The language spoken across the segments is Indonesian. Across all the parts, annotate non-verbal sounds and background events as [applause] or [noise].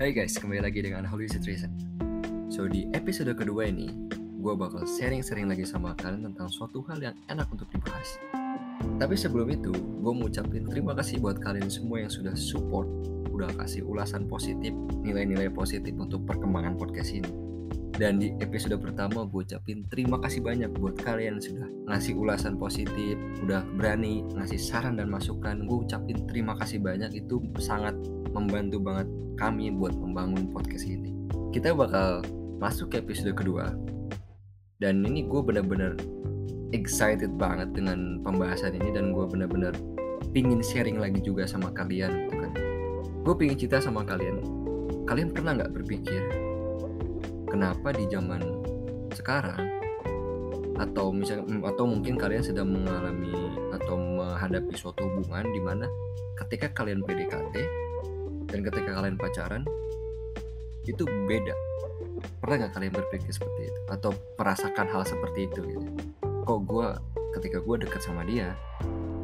Hai guys, kembali lagi dengan Holy Situation. So di episode kedua ini, gue bakal sharing-sharing lagi sama kalian tentang suatu hal yang enak untuk dibahas. Tapi sebelum itu, gue mau ucapin terima kasih buat kalian semua yang sudah support, udah kasih ulasan positif, nilai-nilai positif untuk perkembangan podcast ini. Dan di episode pertama gue ucapin terima kasih banyak buat kalian yang sudah ngasih ulasan positif, udah berani ngasih saran dan masukan. Gue ucapin terima kasih banyak itu sangat membantu banget kami buat membangun podcast ini. Kita bakal masuk ke episode kedua. Dan ini gue bener-bener excited banget dengan pembahasan ini dan gue bener-bener pingin sharing lagi juga sama kalian gitu kan. Gue pingin cerita sama kalian. Kalian pernah nggak berpikir kenapa di zaman sekarang atau misalnya mm, atau mungkin kalian sedang mengalami atau menghadapi suatu hubungan di mana ketika kalian PDKT dan ketika kalian pacaran itu beda. Pernah nggak kalian berpikir seperti itu? Atau merasakan hal seperti itu gitu? Kok gue ketika gue dekat sama dia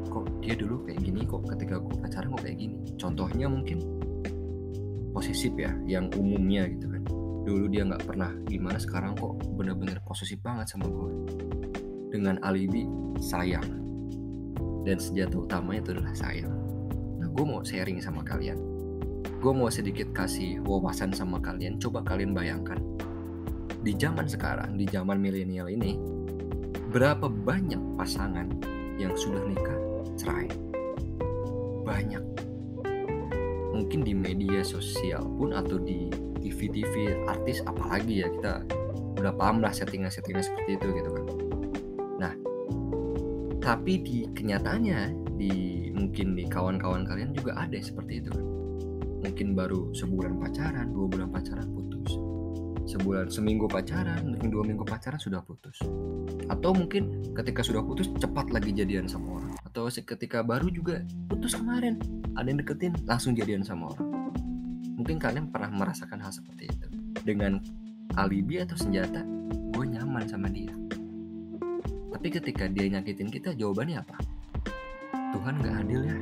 kok dia dulu kayak gini kok ketika gue pacaran kok kayak gini? Contohnya mungkin posesif ya yang umumnya gitu kan dulu dia nggak pernah gimana sekarang kok bener-bener posesif banget sama gue dengan alibi sayang. Dan senjata utamanya itu adalah sayang. Nah gue mau sharing sama kalian. Gue mau sedikit kasih wawasan sama kalian. Coba kalian bayangkan. Di zaman sekarang di zaman milenial ini berapa banyak pasangan yang sudah nikah cerai? Banyak. Mungkin di media sosial pun atau di TV-TV artis apalagi ya kita udah paham lah settingan-settingan seperti itu gitu kan. Nah tapi di kenyataannya di mungkin di kawan-kawan kalian juga ada seperti itu kan. Mungkin baru sebulan pacaran dua bulan pacaran putus. Sebulan seminggu pacaran mungkin dua minggu pacaran sudah putus. Atau mungkin ketika sudah putus cepat lagi jadian sama orang. Atau ketika baru juga putus kemarin ada yang deketin langsung jadian sama orang Mungkin kalian pernah merasakan hal seperti itu. Dengan alibi atau senjata, gue nyaman sama dia. Tapi ketika dia nyakitin kita, jawabannya apa? Tuhan gak adil ya.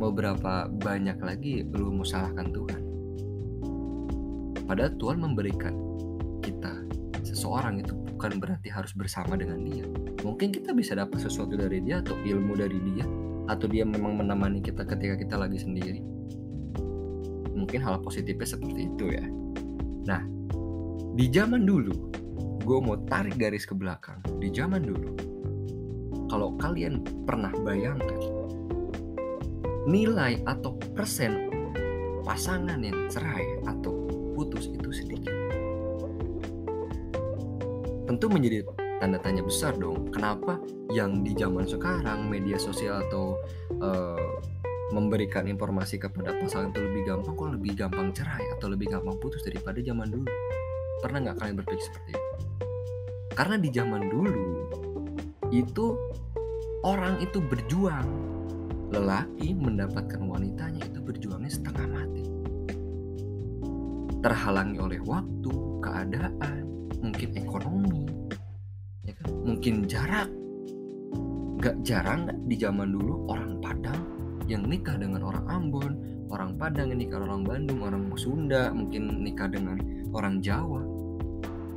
Mau berapa banyak lagi lu mau salahkan Tuhan? Padahal Tuhan memberikan kita seseorang itu bukan berarti harus bersama dengan dia. Mungkin kita bisa dapat sesuatu dari dia atau ilmu dari dia atau dia memang menemani kita ketika kita lagi sendiri mungkin hal positifnya seperti itu ya. Nah di zaman dulu gue mau tarik garis ke belakang. Di zaman dulu kalau kalian pernah bayangkan nilai atau persen pasangan yang cerai atau putus itu sedikit. Tentu menjadi tanda tanya besar dong kenapa yang di zaman sekarang media sosial atau uh, memberikan informasi kepada pasangan itu lebih gampang kok lebih gampang cerai atau lebih gampang putus daripada zaman dulu? Pernah nggak kalian berpikir seperti itu? Karena di zaman dulu itu orang itu berjuang. Lelaki mendapatkan wanitanya itu berjuangnya setengah mati. Terhalangi oleh waktu keadaan mungkin ekonomi ya kan? Mungkin jarak. Gak jarang di zaman dulu orang Padang yang nikah dengan orang Ambon, orang Padang yang nikah orang Bandung, orang Sunda, mungkin nikah dengan orang Jawa.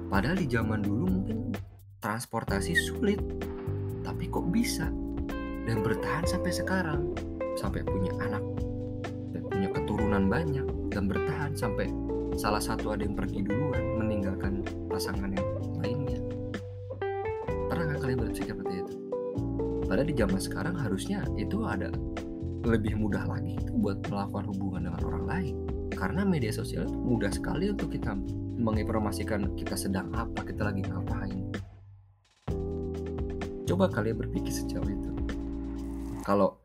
Padahal di zaman dulu mungkin transportasi sulit, tapi kok bisa dan bertahan sampai sekarang, sampai punya anak dan punya keturunan banyak dan bertahan sampai salah satu ada yang pergi duluan meninggalkan pasangan yang lainnya. Pernah nggak kalian berpikir seperti itu? Padahal di zaman sekarang harusnya itu ada lebih mudah lagi itu buat melakukan hubungan dengan orang lain. Karena media sosial itu mudah sekali untuk kita menginformasikan kita sedang apa kita lagi ngapain. Coba kalian berpikir sejauh itu. Kalau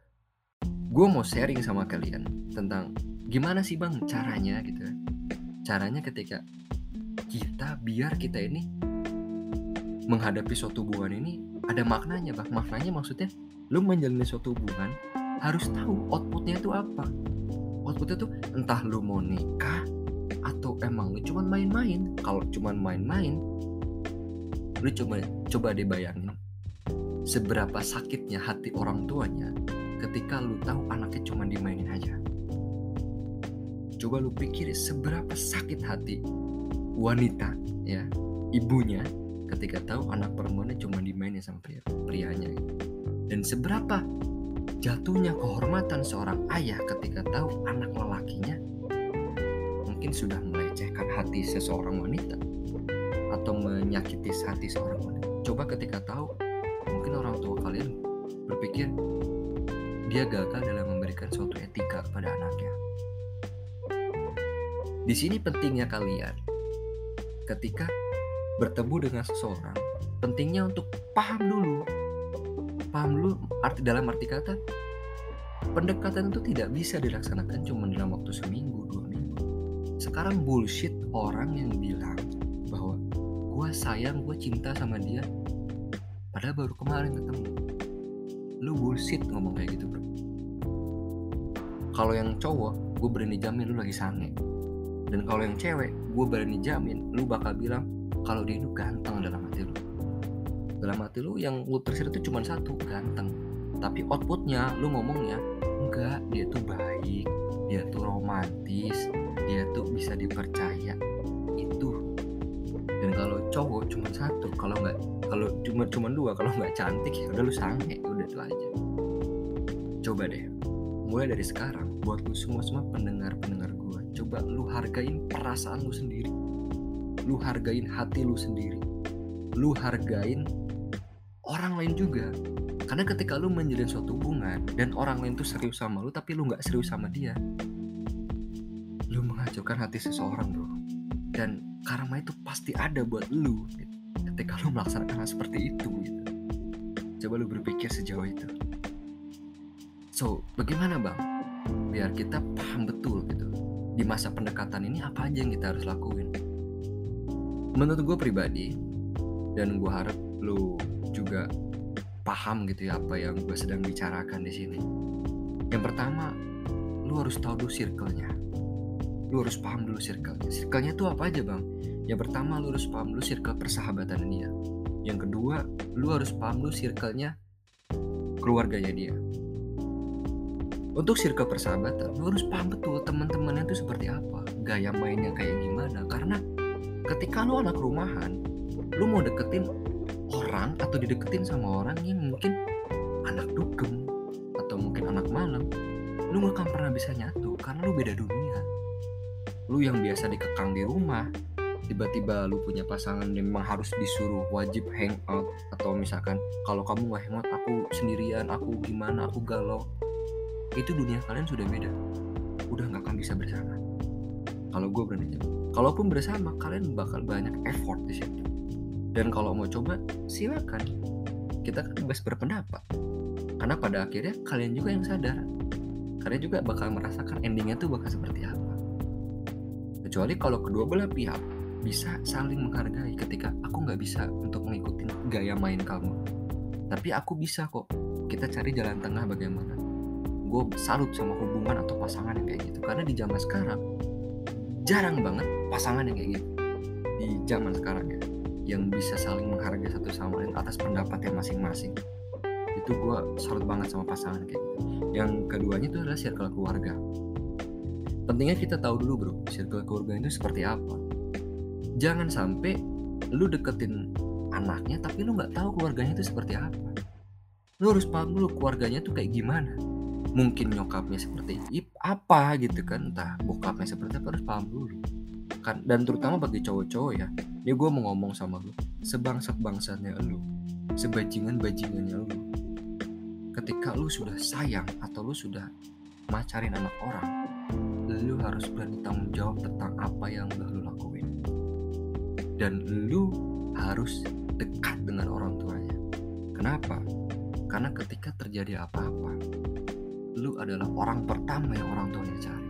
gue mau sharing sama kalian tentang gimana sih bang caranya gitu caranya ketika kita biar kita ini menghadapi suatu hubungan ini ada maknanya bang. Maknanya maksudnya lu menjalani suatu hubungan harus tahu outputnya itu apa. Outputnya tuh entah lu mau nikah atau emang lu cuman main-main. Kalau cuman main-main lu coba coba deh bayangin seberapa sakitnya hati orang tuanya ketika lu tahu anaknya cuma dimainin aja. Coba lu pikir seberapa sakit hati wanita ya ibunya ketika tahu anak perempuannya cuma dimainin sama pria, prianya. Dan seberapa jatuhnya kehormatan seorang ayah ketika tahu anak lelakinya mungkin sudah melecehkan hati seseorang wanita atau menyakiti hati seorang wanita coba ketika tahu mungkin orang tua kalian berpikir dia gagal dalam memberikan suatu etika kepada anaknya di sini pentingnya kalian ketika bertemu dengan seseorang, pentingnya untuk paham dulu. Paham dulu arti dalam arti kata pendekatan itu tidak bisa dilaksanakan cuma dalam waktu seminggu, dua minggu. Sekarang bullshit orang yang bilang bahwa gue sayang, gue cinta sama dia, padahal baru kemarin ketemu. Lu bullshit ngomong kayak gitu bro. Kalau yang cowok, gue berani jamin lu lagi sange dan kalau yang cewek gue berani jamin lu bakal bilang kalau dia itu ganteng dalam hati lu dalam hati lu yang lu tersirat itu cuma satu ganteng. Tapi outputnya lu ngomongnya enggak dia tuh baik dia tuh romantis dia tuh bisa dipercaya. Itu. Dan kalau cowok cuma satu kalau nggak kalau cuma cuma dua kalau nggak cantik ya udah lu sange udah itu aja. Coba deh mulai dari sekarang buat lu semua semua pendengar pendengar coba lu hargain perasaan lu sendiri. Lu hargain hati lu sendiri. Lu hargain orang lain juga. Karena ketika lu menjalin suatu hubungan dan orang lain tuh serius sama lu tapi lu nggak serius sama dia lu menghancurkan hati seseorang bro. Dan karma itu pasti ada buat lu ketika lu melaksanakan hal seperti itu gitu. Coba lu berpikir sejauh itu. So bagaimana bang? Biar kita paham betul gitu. Di masa pendekatan ini apa aja yang kita harus lakuin? Menurut gue pribadi dan gue harap lu juga paham gitu ya apa yang gue sedang bicarakan di sini. Yang pertama lu harus tahu dulu circle-nya. Lu harus paham dulu circle-nya. Circle-nya tuh apa aja bang? Yang pertama lu harus paham dulu circle persahabatan dia. Yang kedua lu harus paham dulu circle-nya keluarganya dia. Untuk circle persahabatan lu harus paham betul teman-temannya itu seperti apa gaya mainnya kayak gimana. Karena ketika lu anak rumahan lu mau deketin orang atau dideketin sama orang yang mungkin anak dugem atau mungkin anak malam lu gak akan pernah bisa nyatu karena lu beda dunia. Lu yang biasa dikekang di rumah tiba-tiba lu punya pasangan yang memang harus disuruh wajib hangout atau misalkan kalau kamu nggak hangout aku sendirian aku gimana aku galau. Itu dunia kalian sudah beda. Udah nggak akan bisa bersama. Kalau gue berani kalaupun bersama kalian bakal banyak effort di situ dan kalau mau coba silakan. Kita kan bebas berpendapat. Karena pada akhirnya kalian juga yang sadar. Kalian juga bakal merasakan endingnya tuh bakal seperti apa. Kecuali kalau kedua belah pihak bisa saling menghargai ketika aku nggak bisa untuk mengikuti gaya main kamu. Tapi aku bisa kok. Kita cari jalan tengah bagaimana. Gue salut sama hubungan atau pasangan yang kayak gitu. Karena di zaman sekarang jarang banget pasangan yang kayak gitu. Di zaman sekarang ya yang bisa saling menghargai satu sama lain atas pendapatnya masing-masing. Itu gue salut banget sama pasangan kayak gitu. Yang keduanya itu adalah circle keluarga. Pentingnya kita tahu dulu bro circle keluarga itu seperti apa. Jangan sampai lu deketin anaknya tapi lu nggak tahu keluarganya itu seperti apa. Lu harus paham dulu keluarganya tuh kayak gimana. Mungkin nyokapnya seperti apa gitu kan entah bokapnya seperti apa harus paham dulu kan dan terutama bagi cowok-cowok ya. Ini gue mau ngomong sama lu sebangsat bangsatnya lu sebajingan bajingannya lu. Ketika lu sudah sayang atau lu sudah macarin anak orang lu harus berani tanggung jawab tentang apa yang udah lu lakuin. Dan lu harus dekat dengan orang tuanya. Kenapa? Karena ketika terjadi apa-apa lu adalah orang pertama yang orang tuanya cari.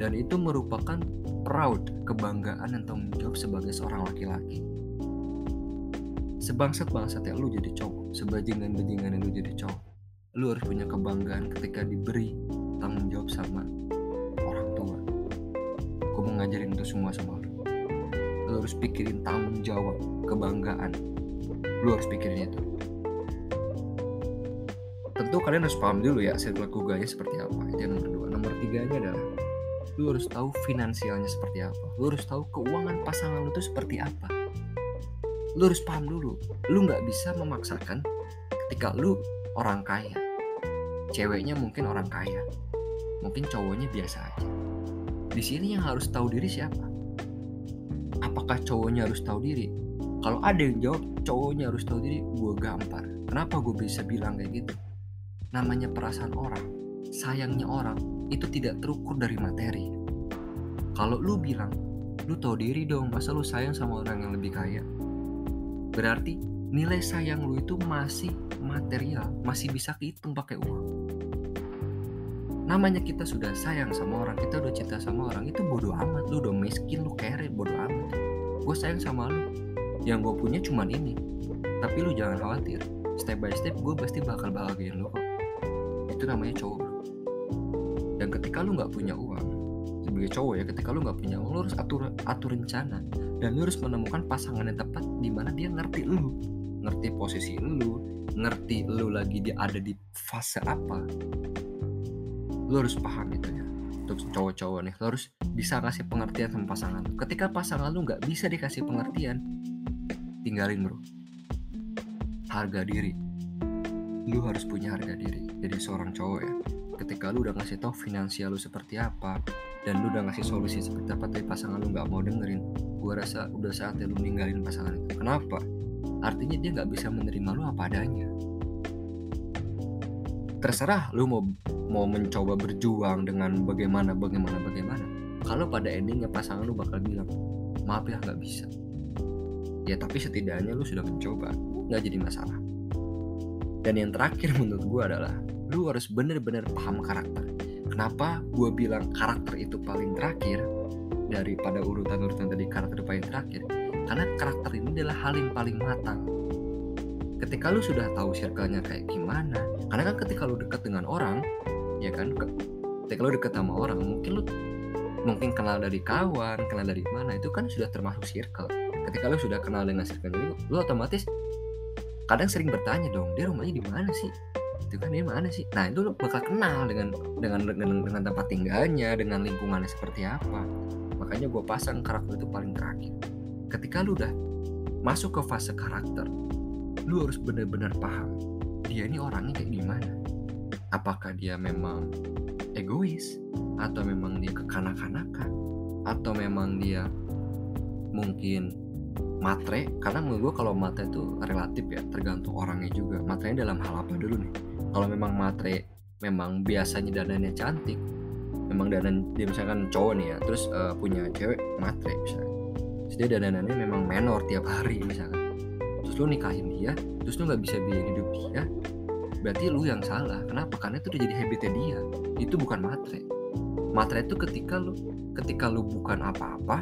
Dan itu merupakan proud kebanggaan dan tanggung jawab sebagai seorang laki-laki? Sebangsat bangsat yang lu jadi cowok sebajingan bajingan yang lu jadi cowok lu harus punya kebanggaan ketika diberi tanggung jawab sama orang tua. Gue mau ngajarin itu semua sama lu. Lu harus pikirin tanggung jawab kebanggaan. Lu harus pikirin itu. Tentu kalian harus paham dulu ya circle keluarganya seperti apa. Itu yang nomor dua. Nomor tiganya adalah lu harus tahu finansialnya seperti apa. Lu harus tahu keuangan pasangan lu itu seperti apa. Lu harus paham dulu. Lu nggak bisa memaksakan ketika lu orang kaya. Ceweknya mungkin orang kaya. Mungkin cowoknya biasa aja. Di sini yang harus tahu diri siapa? Apakah cowoknya harus tahu diri? Kalau ada yang jawab cowoknya harus tahu diri gue gampar. Kenapa gue bisa bilang kayak gitu? Namanya perasaan orang sayangnya orang itu tidak terukur dari materi. Kalau lu bilang lu tahu diri dong masa lu sayang sama orang yang lebih kaya? Berarti nilai sayang lu itu masih material masih bisa kehitung pakai uang. Namanya kita sudah sayang sama orang kita udah cinta sama orang itu bodoh amat. Lu udah miskin lu kere bodoh amat. Gue sayang sama lu. Yang gue punya cuman ini. Tapi lu jangan khawatir. Step by step gue pasti bakal bahagiain kok. Itu namanya cowok dan ketika lu nggak punya uang sebagai cowok ya ketika lu nggak punya uang lu harus atur atur rencana. Dan lu harus menemukan pasangan yang tepat di mana dia ngerti lu. Ngerti posisi lu ngerti lu lagi dia ada di fase apa. Lu harus paham itu ya untuk cowok-cowok nih. Lu harus bisa kasih pengertian sama pasangan ketika pasangan lu nggak bisa dikasih pengertian tinggalin bro. Harga diri lu harus punya harga diri jadi seorang cowok ya. Ketika lu udah ngasih tau finansial lu seperti apa dan lu udah ngasih solusi seperti apa tapi pasangan lu nggak mau dengerin gua rasa udah saatnya lu ninggalin pasangan itu. Kenapa? Artinya dia nggak bisa menerima lu apa adanya. Terserah lu mau mau mencoba berjuang dengan bagaimana bagaimana bagaimana. Kalau pada endingnya pasangan lu bakal bilang maaf ya nggak bisa. Ya tapi setidaknya lu sudah mencoba. Nggak jadi masalah dan yang terakhir menurut gue adalah lu harus bener-bener paham karakter. Kenapa gue bilang karakter itu paling terakhir daripada urutan-urutan tadi karakter paling terakhir? Karena karakter ini adalah hal yang paling matang. Ketika lu sudah tahu circle-nya kayak gimana karena kan ketika lu dekat dengan orang ya kan ketika lu dekat sama orang mungkin lu mungkin kenal dari kawan kenal dari mana itu kan sudah termasuk circle. Ketika lu sudah kenal dengan circle itu lu otomatis kadang sering bertanya dong dia rumahnya di mana sih? Itu kan dia mana sih? Nah itu lo bakal kenal dengan dengan dengan, dengan tempat tinggalnya dengan lingkungannya seperti apa. Makanya gue pasang karakter itu paling terakhir. Ketika lu udah masuk ke fase karakter lu harus benar-benar paham dia ini orangnya kayak gimana. Apakah dia memang egois atau memang dia kekanak-kanakan atau memang dia mungkin matre karena menurut gue kalau matre itu relatif ya tergantung orangnya juga. Matrenya dalam hal apa dulu nih? Kalau memang matre memang biasanya dananya cantik memang danan dia misalkan cowok nih ya terus uh, punya cewek matre misalnya. Terus dia memang menor tiap hari misalkan. Terus lu nikahin dia terus lu nggak bisa biaya hidup dia berarti lu yang salah. Kenapa? Karena itu udah jadi habitnya dia. Itu bukan matre. Matre itu ketika lu ketika lu bukan apa-apa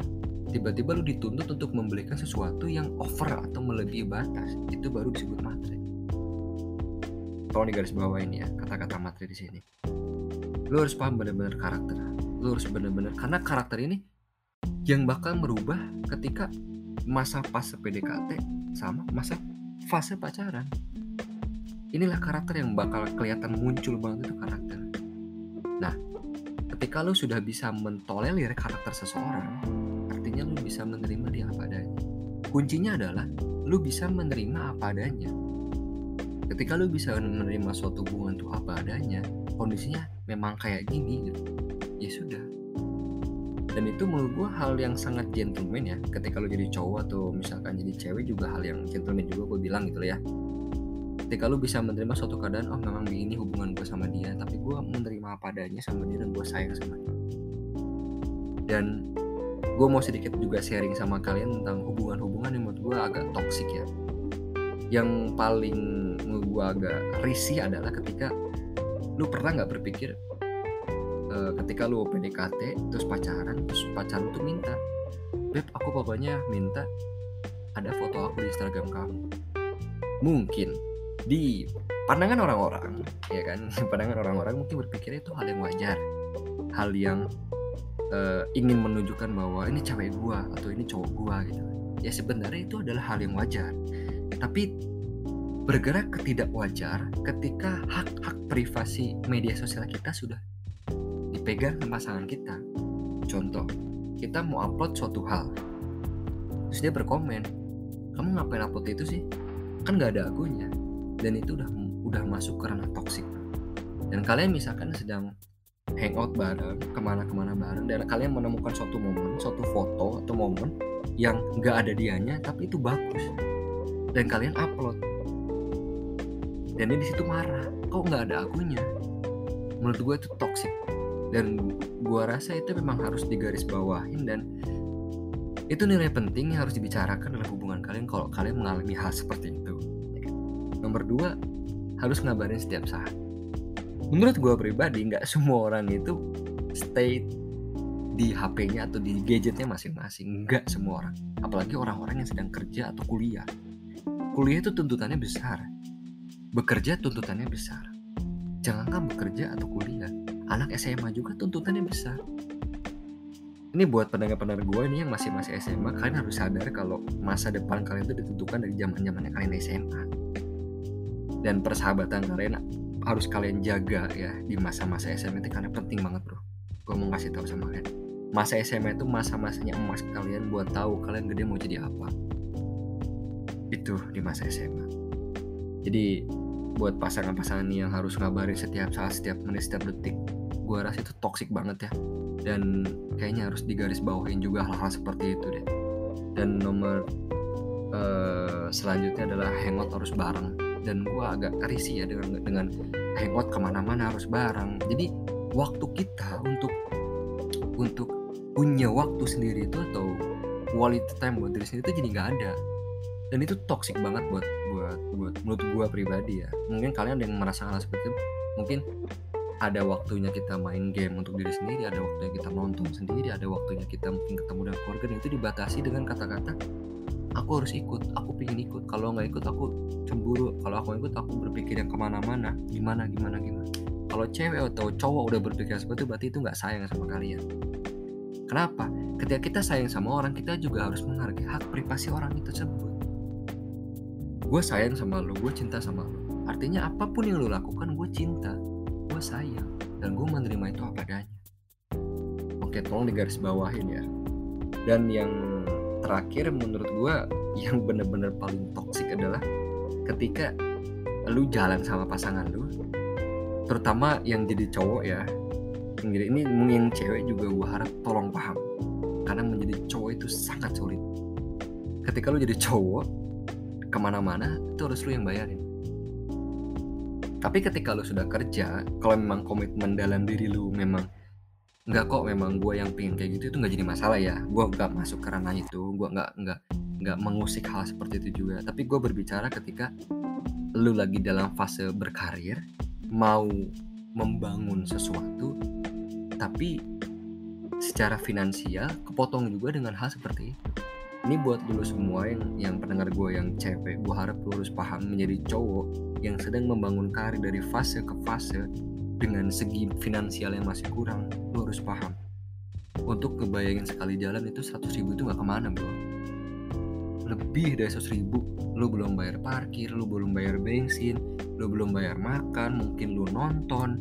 tiba-tiba lu dituntut untuk membelikan sesuatu yang over atau melebihi batas. Itu baru disebut matre tolong di garis bawah ini ya kata-kata matre di sini. Lu harus paham benar-benar karakter. Lu harus benar-benar karena karakter ini yang bakal merubah ketika masa fase PDKT sama masa fase pacaran. Inilah karakter yang bakal kelihatan muncul banget itu karakter. Nah ketika lu sudah bisa mentolerir karakter seseorang artinya lu bisa menerima dia apa adanya. Kuncinya adalah lu bisa menerima apa adanya. Ketika lu bisa menerima suatu hubungan tuh apa adanya kondisinya memang kayak gini gitu. Ya sudah. Dan itu menurut gue hal yang sangat gentleman ya. Ketika lu jadi cowok atau misalkan jadi cewek juga hal yang gentleman juga gue bilang gitu ya. Ketika lu bisa menerima suatu keadaan oh memang begini hubungan gue sama dia tapi gue menerima apa adanya sama dia dan gue sayang sama dia. Dan gue mau sedikit juga sharing sama kalian tentang hubungan-hubungan yang menurut gue agak toksik ya. Yang paling menurut gue agak risih adalah ketika lu pernah nggak berpikir uh, ketika lu PDKT terus pacaran terus pacaran tuh minta beb aku pokoknya minta ada foto aku di Instagram kamu. Mungkin di pandangan orang-orang ya kan? [laughs] Pandangan orang-orang mungkin berpikir itu hal yang wajar hal yang uh, ingin menunjukkan bahwa ini cewek gua atau ini cowok gua gitu. Ya sebenarnya itu adalah hal yang wajar. Tapi bergerak wajar ketika hak-hak privasi media sosial kita sudah dipegang sama pasangan kita. Contoh kita mau upload suatu hal terus dia berkomen kamu ngapain upload itu sih? Kan nggak ada akunnya. Dan itu udah udah masuk ke ranah toksik. Dan kalian misalkan sedang hangout bareng ke mana-kemana bareng dan kalian menemukan suatu momen suatu foto atau momen yang nggak ada dianya tapi itu bagus. Dan kalian upload. Dan dia di situ marah kok nggak ada akunya? Menurut gue itu toxic. Dan gue rasa itu memang harus digaris bawahin dan itu nilai penting yang harus dibicarakan dalam hubungan kalian kalau kalian mengalami hal seperti itu. Nomor dua harus ngabarin setiap saat menurut gue pribadi nggak semua orang itu stay di HP-nya atau di gadgetnya masing-masing. Nggak semua orang. Apalagi orang-orang yang sedang kerja atau kuliah. Kuliah itu tuntutannya besar. Bekerja tuntutannya besar. Jangankan bekerja atau kuliah anak SMA juga tuntutannya besar. Ini buat pendengar-pendengar gue nih yang masih masih SMA kalian harus sadar kalau masa depan kalian itu ditentukan dari zaman zamannya kalian SMA dan persahabatan kalian harus kalian jaga ya di masa-masa SMA itu karena penting banget bro. Gue mau ngasih tahu sama kalian. Masa SMA itu masa-masanya emas. Kalian buat tahu kalian gede mau jadi apa. Itu di masa SMA jadi buat pasangan-pasangan yang harus ngabarin setiap saat setiap menit setiap detik gue rasa itu toxic banget ya. Dan kayaknya harus digaris bawahin juga hal-hal seperti itu deh. Dan nomor uh, selanjutnya adalah hangout harus bareng dan gue agak risih ya dengan dengan hangout ke mana-mana harus bareng. Jadi waktu kita untuk untuk punya waktu sendiri itu atau quality time buat diri sendiri itu jadi nggak ada. Dan itu toxic banget buat buat buat menurut gue pribadi ya. Mungkin kalian ada yang merasakan hal seperti itu mungkin ada waktunya kita main game untuk diri sendiri ada waktunya kita nonton sendiri ada waktunya kita mungkin ketemu dengan keluarga dan itu dibatasi dengan kata-kata aku harus ikut aku pingin ikut. Kalau nggak ikut aku cemburu. Kalau aku ikut aku berpikir yang ke mana-mana. Gimana gimana gimana. Kalau cewek atau cowok udah berpikir seperti itu berarti itu nggak sayang sama kalian. Kenapa? Ketika kita sayang sama orang kita juga harus menghargai hak privasi orang itu tersebut. Gue sayang sama lo gue cinta sama lo artinya apa pun yang lo lakukan gue cinta gue sayang dan gue menerima itu apa adanya. Oke tolong digaris bawahin ya. Dan yang terakhir menurut gue yang bener-bener paling toksik adalah ketika lu jalan sama pasangan lu terutama yang jadi cowok ya. Yang jadi ini mungkin cewek juga gue harap tolong paham. Karena menjadi cowok itu sangat sulit. Ketika lu jadi cowok ke mana-mana itu harus lu yang bayarin. Tapi ketika lu sudah kerja kalau memang komitmen dalam diri lu memang nggak kok memang gue yang pengen kayak gitu itu nggak jadi masalah ya. Gue nggak masuk ke ranah itu gue nggak nggak nggak mengusik hal seperti itu juga. Tapi gue berbicara ketika lu lagi dalam fase berkarir mau membangun sesuatu tapi secara finansial kepotong juga dengan hal seperti itu. Ini buat dulu semua yang yang pendengar gue yang cewek gue harap lu harus paham menjadi cowok yang sedang membangun karir dari fase ke fase dengan segi finansial yang masih kurang lo harus paham. Untuk ngebayangin sekali jalan itu 100 ribu itu nggak ke mana bro. Lebih dari 100 ribu lo belum bayar parkir lo belum bayar bensin lo belum bayar makan mungkin lo nonton.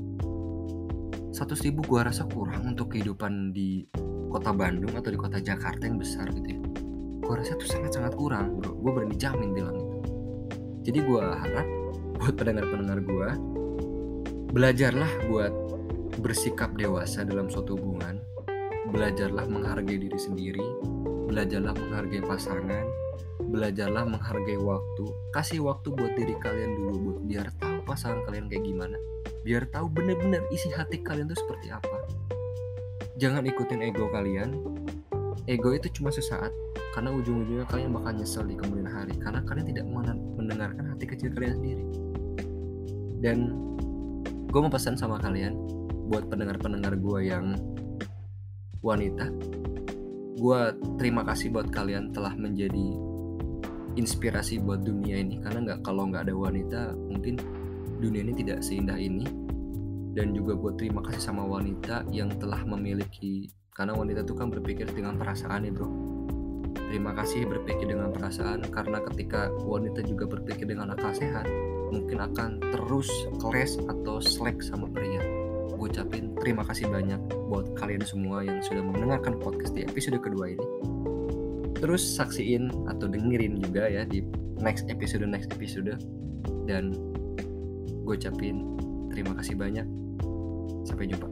100 ribu gua rasa kurang untuk kehidupan di kota Bandung atau di kota Jakarta yang besar gitu ya. Gua rasa itu sangat-sangat kurang bro. Gue berani jamin bilang itu. Jadi gua harap buat pendengar-pendengar gua belajarlah buat bersikap dewasa dalam suatu hubungan. Belajarlah menghargai diri sendiri. Belajarlah menghargai pasangan. Belajarlah menghargai waktu. Kasih waktu buat diri kalian dulu buat biar tahu pasangan kalian kayak gimana. Biar tahu bener-bener isi hati kalian tuh seperti apa. Jangan ikutin ego kalian. Ego itu cuma sesaat karena ujung-ujungnya kalian bakal nyesel di kemudian hari karena kalian tidak mendengarkan hati kecil kalian sendiri. Dan gue mau pesan sama kalian buat pendengar-pendengar gue yang wanita gue terima kasih buat kalian telah menjadi inspirasi buat dunia ini. Karena nggak kalau nggak ada wanita mungkin dunia ini tidak seindah ini. Dan juga gue terima kasih sama wanita yang telah memiliki karena wanita itu kan berpikir dengan perasaan ya bro. Terima kasih berpikir dengan perasaan karena ketika wanita juga berpikir dengan akal sehat mungkin akan terus clash atau slack sama pria. Gue ucapin terima kasih banyak buat kalian semua yang sudah mendengarkan podcast di episode kedua ini. Terus saksiin atau dengerin juga ya di next episode next episode. Dan gue ucapin terima kasih banyak. Sampai jumpa